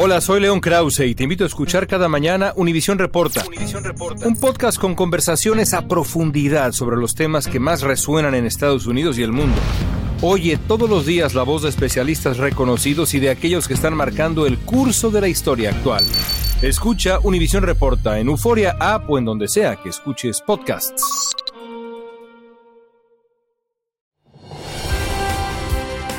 Hola, soy León Krause y te invito a escuchar cada mañana Univisión Reporta, un podcast con conversaciones a profundidad sobre los temas que más resuenan en Estados Unidos y el mundo. Oye todos los días la voz de especialistas reconocidos y de aquellos que están marcando el curso de la historia actual. Escucha Univisión Reporta en Euforia App o en donde sea que escuches podcasts.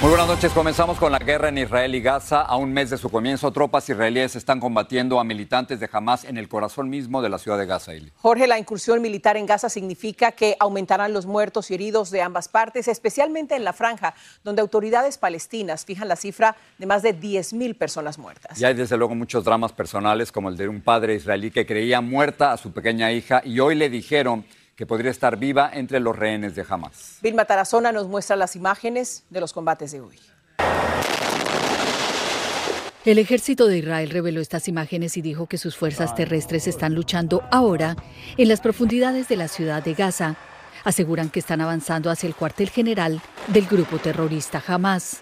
Muy buenas noches. Comenzamos con la guerra en Israel y Gaza. A un mes de su comienzo, tropas israelíes están combatiendo a militantes de Hamas en el corazón mismo de la ciudad de Gaza. Jorge, la incursión militar en Gaza significa que aumentarán los muertos y heridos de ambas partes, especialmente en la franja, donde autoridades palestinas fijan la cifra de más de 10.000 personas muertas. Y hay desde luego muchos dramas personales, como el de un padre israelí que creía muerta a su pequeña hija y hoy le dijeron que podría estar viva entre los rehenes de Hamas. Vilma Tarazona nos muestra las imágenes de los combates de hoy. El ejército de Israel reveló estas imágenes y dijo que sus fuerzas terrestres están luchando ahora en las profundidades de la ciudad de Gaza. Aseguran que están avanzando hacia el cuartel general del grupo terrorista Hamas.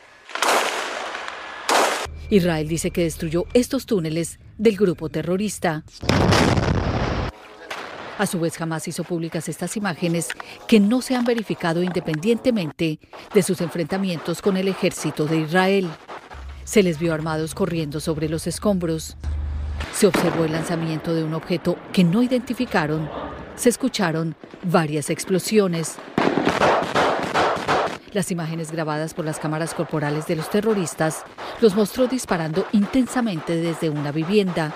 Israel dice que destruyó estos túneles del grupo terrorista. A su vez, jamás hizo públicas estas imágenes que no se han verificado independientemente de sus enfrentamientos con el ejército de Israel. Se les vio armados corriendo sobre los escombros. Se observó el lanzamiento de un objeto que no identificaron. Se escucharon varias explosiones. Las imágenes grabadas por las cámaras corporales de los terroristas los mostró disparando intensamente desde una vivienda.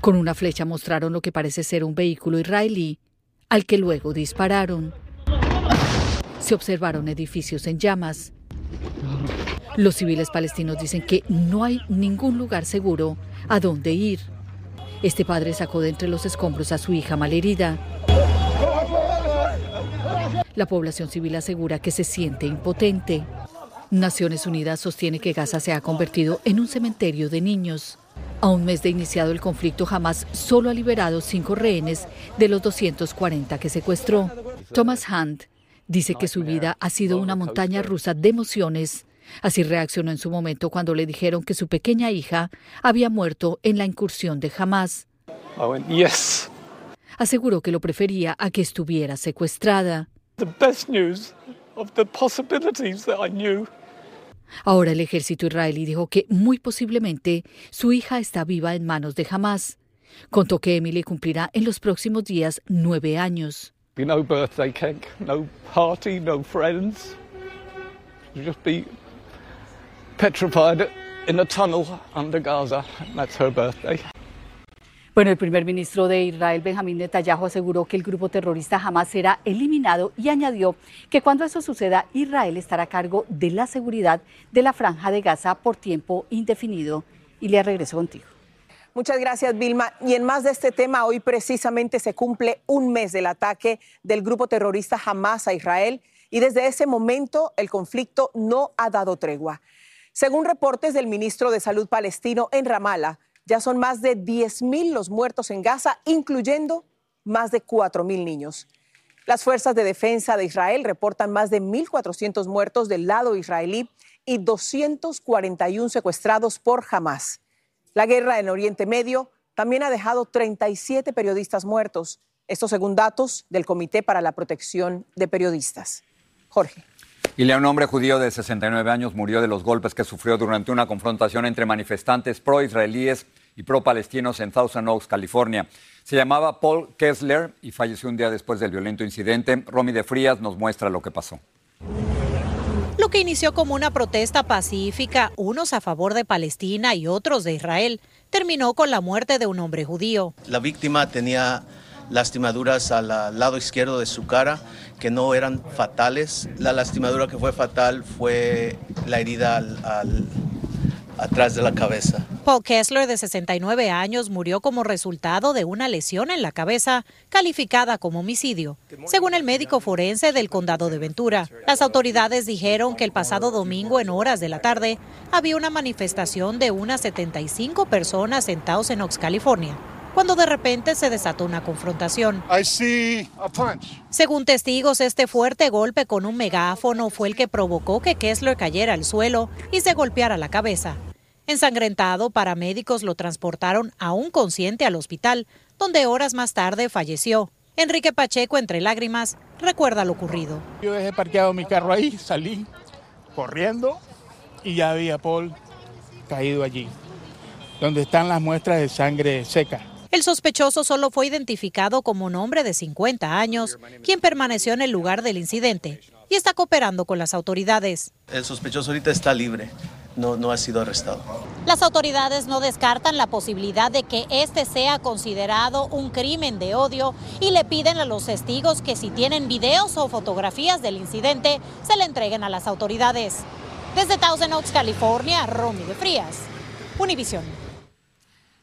Con una flecha mostraron lo que parece ser un vehículo israelí, al que luego dispararon. Se observaron edificios en llamas. Los civiles palestinos dicen que no hay ningún lugar seguro a dónde ir. Este padre sacó de entre los escombros a su hija malherida. La población civil asegura que se siente impotente. Naciones Unidas sostiene que Gaza se ha convertido en un cementerio de niños. A un mes de iniciado el conflicto, jamás solo ha liberado cinco rehenes de los 240 que secuestró. Thomas Hunt dice que su vida ha sido una montaña rusa de emociones. Así reaccionó en su momento cuando le dijeron que su pequeña hija había muerto en la incursión de Hamas. Aseguró que lo prefería a que estuviera secuestrada. Ahora el ejército israelí dijo que muy posiblemente su hija está viva en manos de Hamas. Contó que Emily cumplirá en los próximos días nueve años. No birthday cake, no party, no friends. Just be petrified in a tunnel under Gaza. That's her birthday. Bueno, el primer ministro de Israel, Benjamín Netanyahu, aseguró que el grupo terrorista jamás será eliminado y añadió que cuando eso suceda, Israel estará a cargo de la seguridad de la franja de Gaza por tiempo indefinido. Y le regreso contigo. Muchas gracias, Vilma. Y en más de este tema, hoy precisamente se cumple un mes del ataque del grupo terrorista Hamas a Israel y desde ese momento el conflicto no ha dado tregua. Según reportes del ministro de Salud palestino en Ramallah, ya son más de 10.000 los muertos en Gaza, incluyendo más de 4.000 niños. Las fuerzas de defensa de Israel reportan más de 1.400 muertos del lado israelí y 241 secuestrados por Hamas. La guerra en Oriente Medio también ha dejado 37 periodistas muertos, esto según datos del Comité para la Protección de Periodistas. Jorge. Y un hombre judío de 69 años murió de los golpes que sufrió durante una confrontación entre manifestantes pro-israelíes y pro-palestinos en Thousand Oaks, California. Se llamaba Paul Kessler y falleció un día después del violento incidente. Romy de Frías nos muestra lo que pasó. Lo que inició como una protesta pacífica, unos a favor de Palestina y otros de Israel, terminó con la muerte de un hombre judío. La víctima tenía lastimaduras al lado izquierdo de su cara que no eran fatales. La lastimadura que fue fatal fue la herida atrás de la cabeza. Paul Kessler, de 69 años, murió como resultado de una lesión en la cabeza calificada como homicidio, según el médico forense del condado de Ventura. Las autoridades dijeron que el pasado domingo en horas de la tarde había una manifestación de unas 75 personas en Thousand Oaks, California. Cuando de repente se desató una confrontación. Según testigos, este fuerte golpe con un megáfono fue el que provocó que Kessler cayera al suelo y se golpeara la cabeza. Ensangrentado, paramédicos lo transportaron aún consciente al hospital, donde horas más tarde falleció. Enrique Pacheco, entre lágrimas, recuerda lo ocurrido. Yo dejé parqueado mi carro ahí, salí corriendo y ya había Paul caído allí, donde están las muestras de sangre seca. El sospechoso solo fue identificado como un hombre de 50 años, quien permaneció en el lugar del incidente y está cooperando con las autoridades. El sospechoso ahorita está libre, no, no ha sido arrestado. Las autoridades no descartan la posibilidad de que este sea considerado un crimen de odio y le piden a los testigos que si tienen videos o fotografías del incidente se le entreguen a las autoridades. Desde Thousand Oaks, California, Romy de Frías, Univision.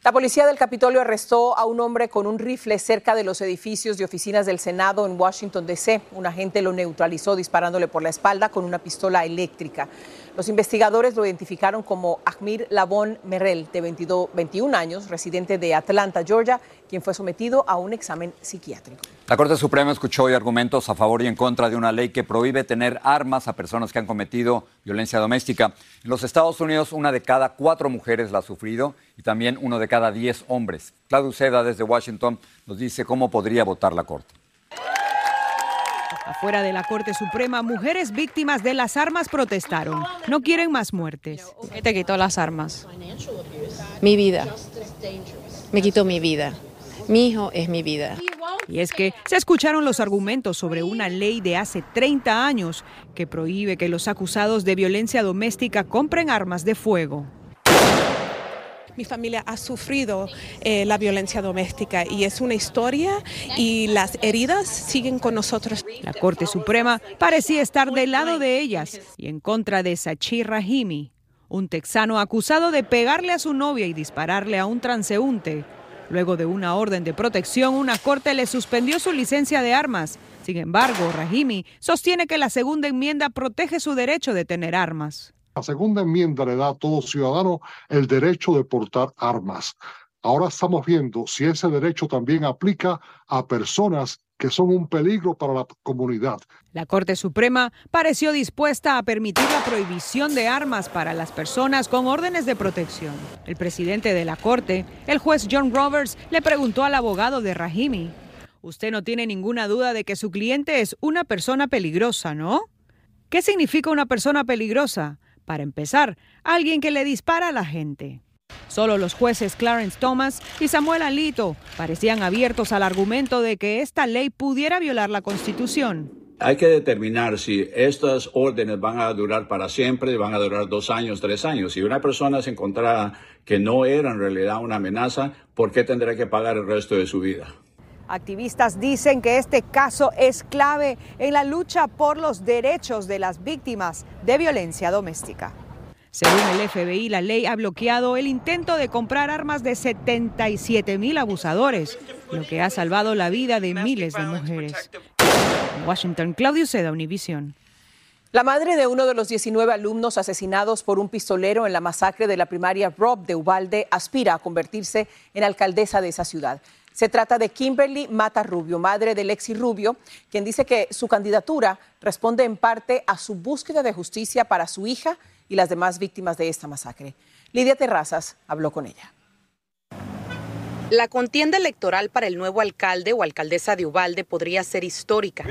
La policía del Capitolio arrestó a un hombre con un rifle cerca de los edificios de oficinas del Senado en Washington, D.C. Un agente lo neutralizó disparándole por la espalda con una pistola eléctrica. Los investigadores lo identificaron como Ahmir Labón Merrell, de 22, 21 años, residente de Atlanta, Georgia, quien fue sometido a un examen psiquiátrico. La Corte Suprema escuchó hoy argumentos a favor y en contra de una ley que prohíbe tener armas a personas que han cometido violencia doméstica. En los Estados Unidos, una de cada cuatro mujeres la ha sufrido y también uno de cada diez hombres. Claudio Seda, desde Washington, nos dice cómo podría votar la Corte. Afuera de la Corte Suprema, mujeres víctimas de las armas protestaron. No quieren más muertes. ¿Qué te quitó las armas? Mi vida. Me quitó mi vida. Mi hijo es mi vida. Y es que se escucharon los argumentos sobre una ley de hace 30 años que prohíbe que los acusados de violencia doméstica compren armas de fuego. Mi familia ha sufrido eh, la violencia doméstica y es una historia y las heridas siguen con nosotros. La Corte Suprema parecía estar del lado de ellas y en contra de Sachir Rahimi, un texano acusado de pegarle a su novia y dispararle a un transeúnte. Luego de una orden de protección, una corte le suspendió su licencia de armas. Sin embargo, Rahimi sostiene que la segunda enmienda protege su derecho de tener armas. La segunda enmienda le da a todo ciudadano el derecho de portar armas. Ahora estamos viendo si ese derecho también aplica a personas que son un peligro para la comunidad. La Corte Suprema pareció dispuesta a permitir la prohibición de armas para las personas con órdenes de protección. El presidente de la Corte, el juez John Roberts, le preguntó al abogado de Rahimi, Usted no tiene ninguna duda de que su cliente es una persona peligrosa, ¿no? ¿Qué significa una persona peligrosa? Para empezar, alguien que le dispara a la gente. Solo los jueces Clarence Thomas y Samuel Alito parecían abiertos al argumento de que esta ley pudiera violar la Constitución. Hay que determinar si estas órdenes van a durar para siempre, van a durar dos años, tres años. Si una persona se encontrara que no era en realidad una amenaza, ¿por qué tendrá que pagar el resto de su vida? Activistas dicen que este caso es clave en la lucha por los derechos de las víctimas de violencia doméstica. Según el FBI, la ley ha bloqueado el intento de comprar armas de 77 mil abusadores, lo que ha salvado la vida de miles de mujeres. En Washington, Claudio Seda, Univision. La madre de uno de los 19 alumnos asesinados por un pistolero en la masacre de la primaria Rob de Ubalde aspira a convertirse en alcaldesa de esa ciudad. Se trata de Kimberly Mata Rubio, madre de Lexi Rubio, quien dice que su candidatura responde en parte a su búsqueda de justicia para su hija y las demás víctimas de esta masacre. Lidia Terrazas habló con ella. La contienda electoral para el nuevo alcalde o alcaldesa de Ubalde podría ser histórica.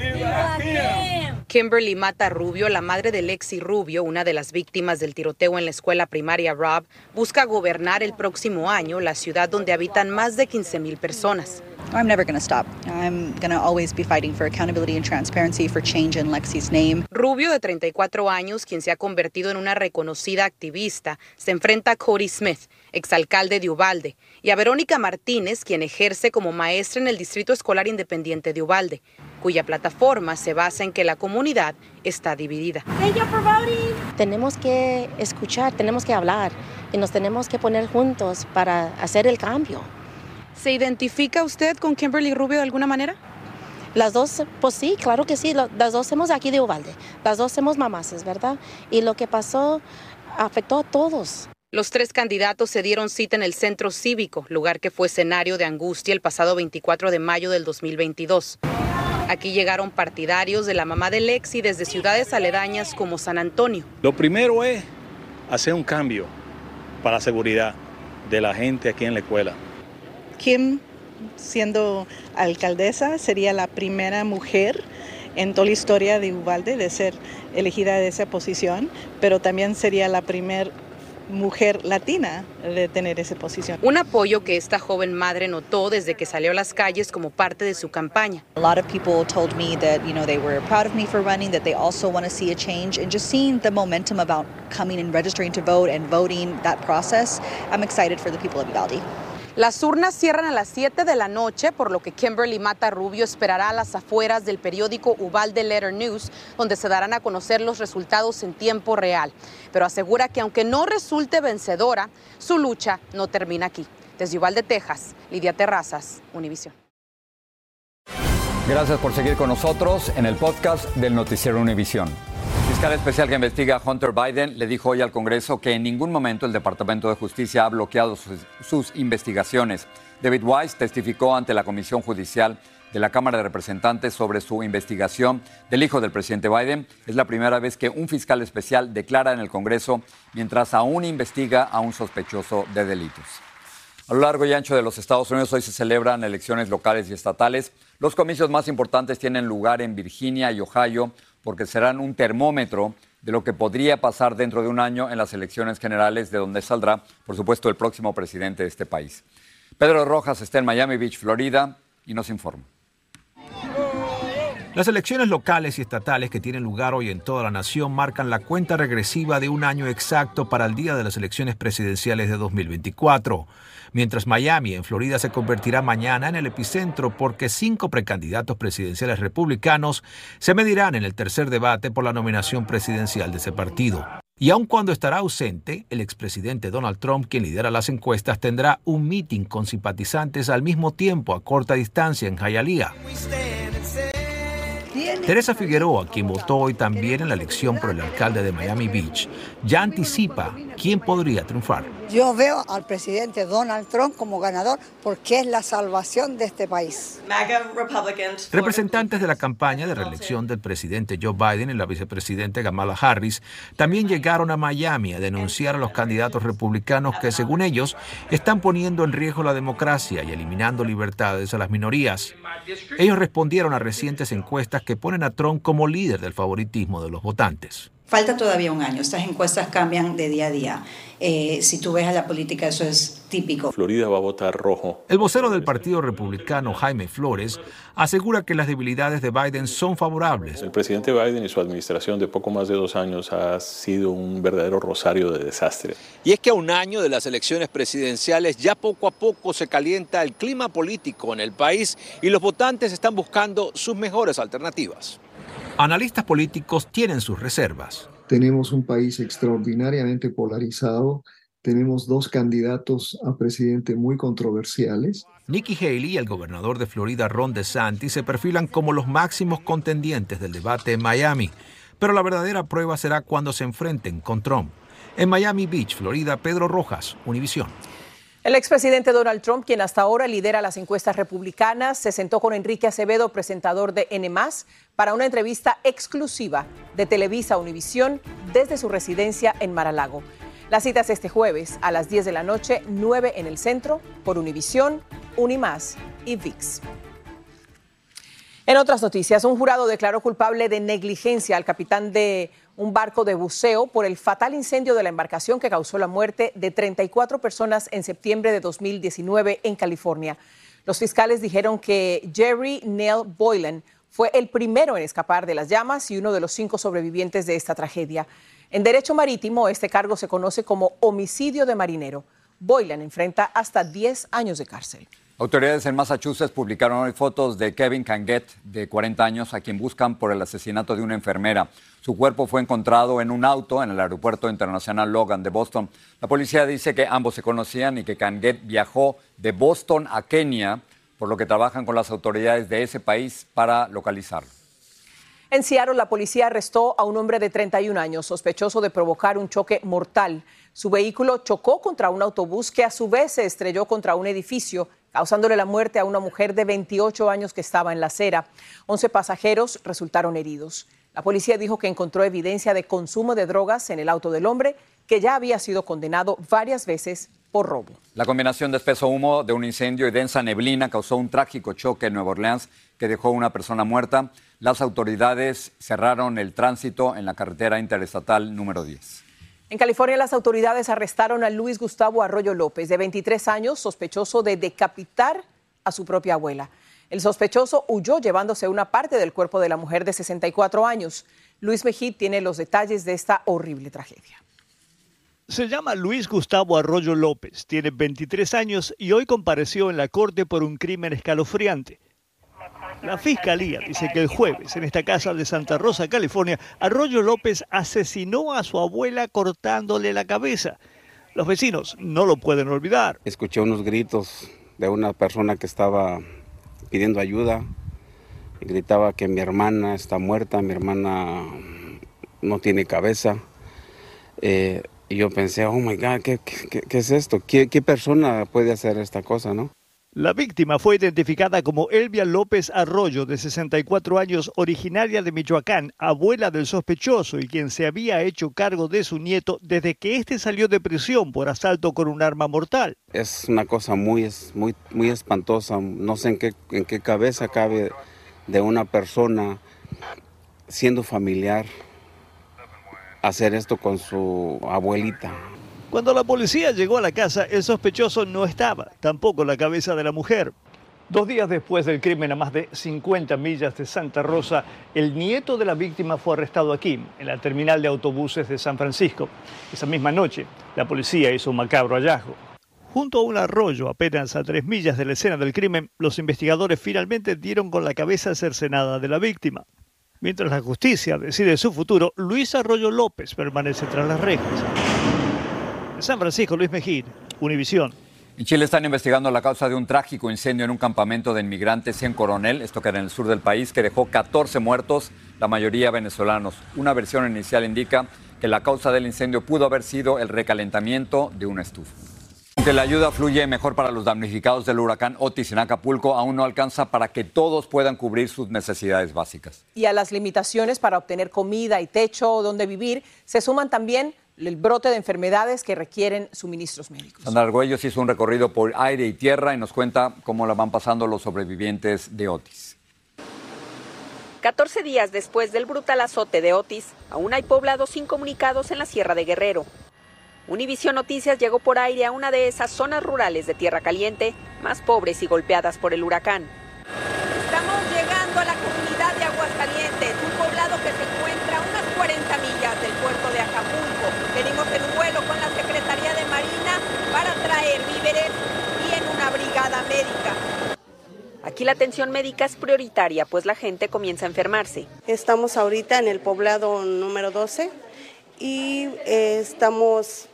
Kimberly Mata Rubio, la madre de Lexi Rubio, una de las víctimas del tiroteo en la escuela primaria Rob, busca gobernar el próximo año la ciudad donde habitan más de 15 mil personas. I'm never going to stop. I'm going to always be fighting for accountability and transparency for change in Lexi's name. Rubio, de 34 años, quien se ha convertido en una reconocida activista, se enfrenta a Cody Smith, exalcalde de Ubalde, y a Verónica Martínez, quien ejerce como maestra en el Distrito Escolar Independiente de Ubalde, cuya plataforma se basa en que la comunidad está dividida. Tenemos que escuchar, tenemos que hablar y nos tenemos que poner juntos para hacer el cambio. ¿Se identifica usted con Kimberly Rubio de alguna manera? Las dos, pues sí, claro que sí, las dos somos aquí de Uvalde, las dos somos mamás, ¿verdad? Y lo que pasó afectó a todos. Los tres candidatos se dieron cita en el Centro Cívico, lugar que fue escenario de angustia el pasado 24 de mayo del 2022. Aquí llegaron partidarios de la mamá de Lexi desde ciudades aledañas como San Antonio. Lo primero es hacer un cambio para la seguridad de la gente aquí en la escuela. Kim, siendo alcaldesa, sería la primera mujer en toda la historia de Uvalde de ser elegida de esa posición, pero también sería la primera mujer latina de tener esa posición. Un apoyo que esta joven madre notó desde que salió a las calles como parte de su campaña. A lot of people told me that, you know, they were proud of me for running, that they also want to see a change and just seeing the momentum about coming and registering to vote and voting that process, I'm excited for the people of Uvalde. Las urnas cierran a las 7 de la noche, por lo que Kimberly Mata Rubio esperará a las afueras del periódico Uvalde Letter News, donde se darán a conocer los resultados en tiempo real. Pero asegura que aunque no resulte vencedora, su lucha no termina aquí. Desde Uvalde, Texas, Lidia Terrazas, Univisión. Gracias por seguir con nosotros en el podcast del Noticiero Univisión. Fiscal especial que investiga a Hunter Biden le dijo hoy al Congreso que en ningún momento el Departamento de Justicia ha bloqueado sus, sus, investigaciones. David Weiss testificó ante la Comisión Judicial de la Cámara de Representantes sobre su investigación del hijo del presidente Biden. Es la primera vez que un fiscal especial declara en el Congreso mientras aún investiga a un sospechoso de delitos. A lo largo y ancho de los Estados Unidos hoy se celebran elecciones locales y estatales. Los comicios más importantes tienen lugar en Virginia y Ohio porque serán un termómetro de lo que podría pasar dentro de un año en las elecciones generales de donde saldrá, por supuesto, el próximo presidente de este país. Pedro Rojas está en Miami Beach, Florida, y nos informa. Las elecciones locales y estatales que tienen lugar hoy en toda la nación marcan la cuenta regresiva de un año exacto para el día de las elecciones presidenciales de 2024 mientras Miami, en Florida, se convertirá mañana en el epicentro porque cinco precandidatos presidenciales republicanos se medirán en el tercer debate por la nominación presidencial de ese partido. Y aun cuando estará ausente, el expresidente Donald Trump, quien lidera las encuestas, tendrá un meeting con simpatizantes al mismo tiempo a corta distancia en Hialeah. Teresa Figueroa, quien votó hoy también en la elección por el alcalde de Miami Beach, ya anticipa quién podría triunfar. Yo veo al presidente Donald Trump como ganador porque es la salvación de este país. Representantes de la campaña de reelección del presidente Joe Biden y la vicepresidenta Kamala Harris también llegaron a Miami a denunciar a los candidatos republicanos que, según ellos, están poniendo en riesgo la democracia y eliminando libertades a las minorías. Ellos respondieron a recientes encuestas que ponen a Trump como líder del favoritismo de los votantes. Falta todavía un año, estas encuestas cambian de día a día. Eh, si tú ves a la política, eso es típico. Florida va a votar rojo. El vocero del Partido Republicano, Jaime Flores, asegura que las debilidades de Biden son favorables. El presidente Biden y su administración de poco más de dos años ha sido un verdadero rosario de desastre. Y es que a un año de las elecciones presidenciales ya poco a poco se calienta el clima político en el país y los votantes están buscando sus mejores alternativas. Analistas políticos tienen sus reservas. Tenemos un país extraordinariamente polarizado. Tenemos dos candidatos a presidente muy controversiales. Nikki Haley y el gobernador de Florida, Ron DeSantis, se perfilan como los máximos contendientes del debate en Miami. Pero la verdadera prueba será cuando se enfrenten con Trump. En Miami Beach, Florida, Pedro Rojas, Univisión. El expresidente Donald Trump, quien hasta ahora lidera las encuestas republicanas, se sentó con Enrique Acevedo, presentador de N, para una entrevista exclusiva de Televisa Univisión desde su residencia en Maralago. La cita es este jueves a las 10 de la noche, 9 en el centro, por Univisión, Unimás y VIX. En otras noticias, un jurado declaró culpable de negligencia al capitán de un barco de buceo por el fatal incendio de la embarcación que causó la muerte de 34 personas en septiembre de 2019 en California. Los fiscales dijeron que Jerry Neil Boylan fue el primero en escapar de las llamas y uno de los cinco sobrevivientes de esta tragedia. En derecho marítimo, este cargo se conoce como homicidio de marinero. Boylan enfrenta hasta 10 años de cárcel. Autoridades en Massachusetts publicaron hoy fotos de Kevin Canguet, de 40 años, a quien buscan por el asesinato de una enfermera. Su cuerpo fue encontrado en un auto en el aeropuerto internacional Logan de Boston. La policía dice que ambos se conocían y que Canguet viajó de Boston a Kenia, por lo que trabajan con las autoridades de ese país para localizarlo. En Seattle, la policía arrestó a un hombre de 31 años sospechoso de provocar un choque mortal. Su vehículo chocó contra un autobús que a su vez se estrelló contra un edificio, causándole la muerte a una mujer de 28 años que estaba en la acera. 11 pasajeros resultaron heridos. La policía dijo que encontró evidencia de consumo de drogas en el auto del hombre, que ya había sido condenado varias veces por robo. La combinación de espeso humo de un incendio y densa neblina causó un trágico choque en Nueva Orleans que dejó una persona muerta. Las autoridades cerraron el tránsito en la carretera interestatal número 10. En California, las autoridades arrestaron a Luis Gustavo Arroyo López, de 23 años, sospechoso de decapitar a su propia abuela. El sospechoso huyó llevándose una parte del cuerpo de la mujer de 64 años. Luis Mejid tiene los detalles de esta horrible tragedia. Se llama Luis Gustavo Arroyo López, tiene 23 años y hoy compareció en la corte por un crimen escalofriante. La fiscalía dice que el jueves, en esta casa de Santa Rosa, California, Arroyo López asesinó a su abuela cortándole la cabeza. Los vecinos no lo pueden olvidar. Escuché unos gritos de una persona que estaba pidiendo ayuda. Gritaba que mi hermana está muerta, mi hermana no tiene cabeza. Eh, y yo pensé, oh my God, ¿qué, es esto? ¿Qué, ¿Qué, persona puede hacer esta cosa, no? La víctima fue identificada como Elvia López Arroyo, de 64 años, originaria de Michoacán, abuela del sospechoso y quien se había hecho cargo de su nieto desde que éste salió de prisión por asalto con un arma mortal. Es una cosa muy, muy, muy espantosa. No sé en qué, en qué cabeza cabe de una persona siendo familiar hacer esto con su abuelita. Cuando la policía llegó a la casa, el sospechoso no estaba, tampoco la cabeza de la mujer. Dos días después del crimen a más de 50 millas de Santa Rosa, el nieto de la víctima fue arrestado aquí, en la terminal de autobuses de San Francisco. Esa misma noche, la policía hizo un macabro hallazgo. Junto a un arroyo apenas a tres millas de la escena del crimen, los investigadores finalmente dieron con la cabeza cercenada de la víctima. Mientras la justicia decide su futuro, Luis Arroyo López permanece tras las rejas. San Francisco, Luis Mejía, Univisión. En Chile están investigando la causa de un trágico incendio en un campamento de inmigrantes en Coronel, esto que era en el sur del país, que dejó 14 muertos, la mayoría venezolanos. Una versión inicial indica que la causa del incendio pudo haber sido el recalentamiento de una estufa. Aunque la ayuda fluye mejor para los damnificados del huracán Otis en Acapulco, aún no alcanza para que todos puedan cubrir sus necesidades básicas. Y a las limitaciones para obtener comida y techo donde vivir se suman también el brote de enfermedades que requieren suministros médicos. Sandra Argüellos hizo un recorrido por aire y tierra y nos cuenta cómo la van pasando los sobrevivientes de Otis. 14 días después del brutal azote de Otis, aún hay poblados incomunicados en la Sierra de Guerrero. Univisión Noticias llegó por aire a una de esas zonas rurales de Tierra Caliente más pobres y golpeadas por el huracán. Estamos llegando a la comunidad de Aguascalientes, un poblado que se encuentra a unas 40 millas del puerto de Acapulco. Venimos en un vuelo con la Secretaría de Marina para traer víveres y en una brigada médica. Aquí la atención médica es prioritaria, pues la gente comienza a enfermarse. Estamos ahorita en el poblado número 12 y eh, estamos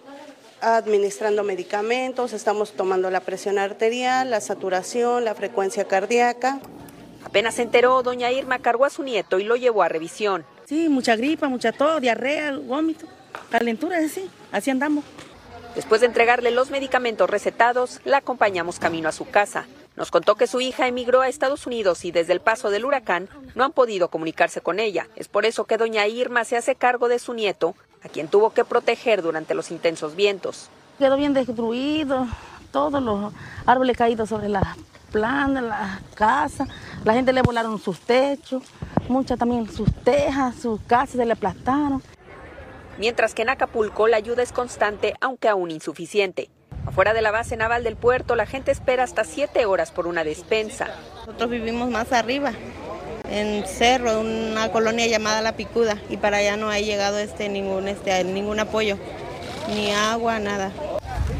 administrando medicamentos, estamos tomando la presión arterial, la saturación, la frecuencia cardíaca. Apenas se enteró, doña Irma cargó a su nieto y lo llevó a revisión. Sí, mucha gripa, mucha tos, diarrea, vómito, calentura, así, así andamos. Después de entregarle los medicamentos recetados, la acompañamos camino a su casa. Nos contó que su hija emigró a Estados Unidos y desde el paso del huracán no han podido comunicarse con ella. Es por eso que doña Irma se hace cargo de su nieto, a quien tuvo que proteger durante los intensos vientos. Quedó bien destruido, todos los árboles caídos sobre las plantas, la casa, la gente le volaron sus techos, muchas también sus tejas, sus casas se le aplastaron. Mientras que en Acapulco la ayuda es constante, aunque aún insuficiente. Afuera de la base naval del puerto, la gente espera hasta siete horas por una despensa. Nosotros vivimos más arriba, en Cerro, una colonia llamada La Picuda, y para allá no ha llegado este ningún, este, ningún apoyo, ni agua, nada.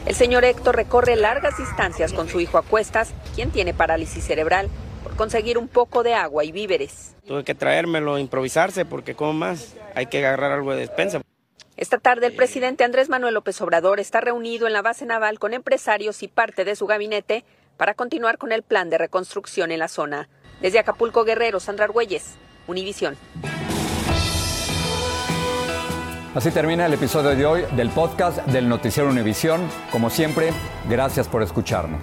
El señor Héctor recorre largas distancias con su hijo a cuestas, quien tiene parálisis cerebral, por conseguir un poco de agua y víveres. Tuve que traérmelo, improvisarse, porque como más, hay que agarrar algo de despensa. Esta tarde el presidente Andrés Manuel López Obrador está reunido en la base naval con empresarios y parte de su gabinete para continuar con el plan de reconstrucción en la zona. Desde Acapulco Guerrero, Sandra Argüelles, Univisión. Así termina el episodio de hoy del podcast del Noticiero Univisión. Como siempre, gracias por escucharnos.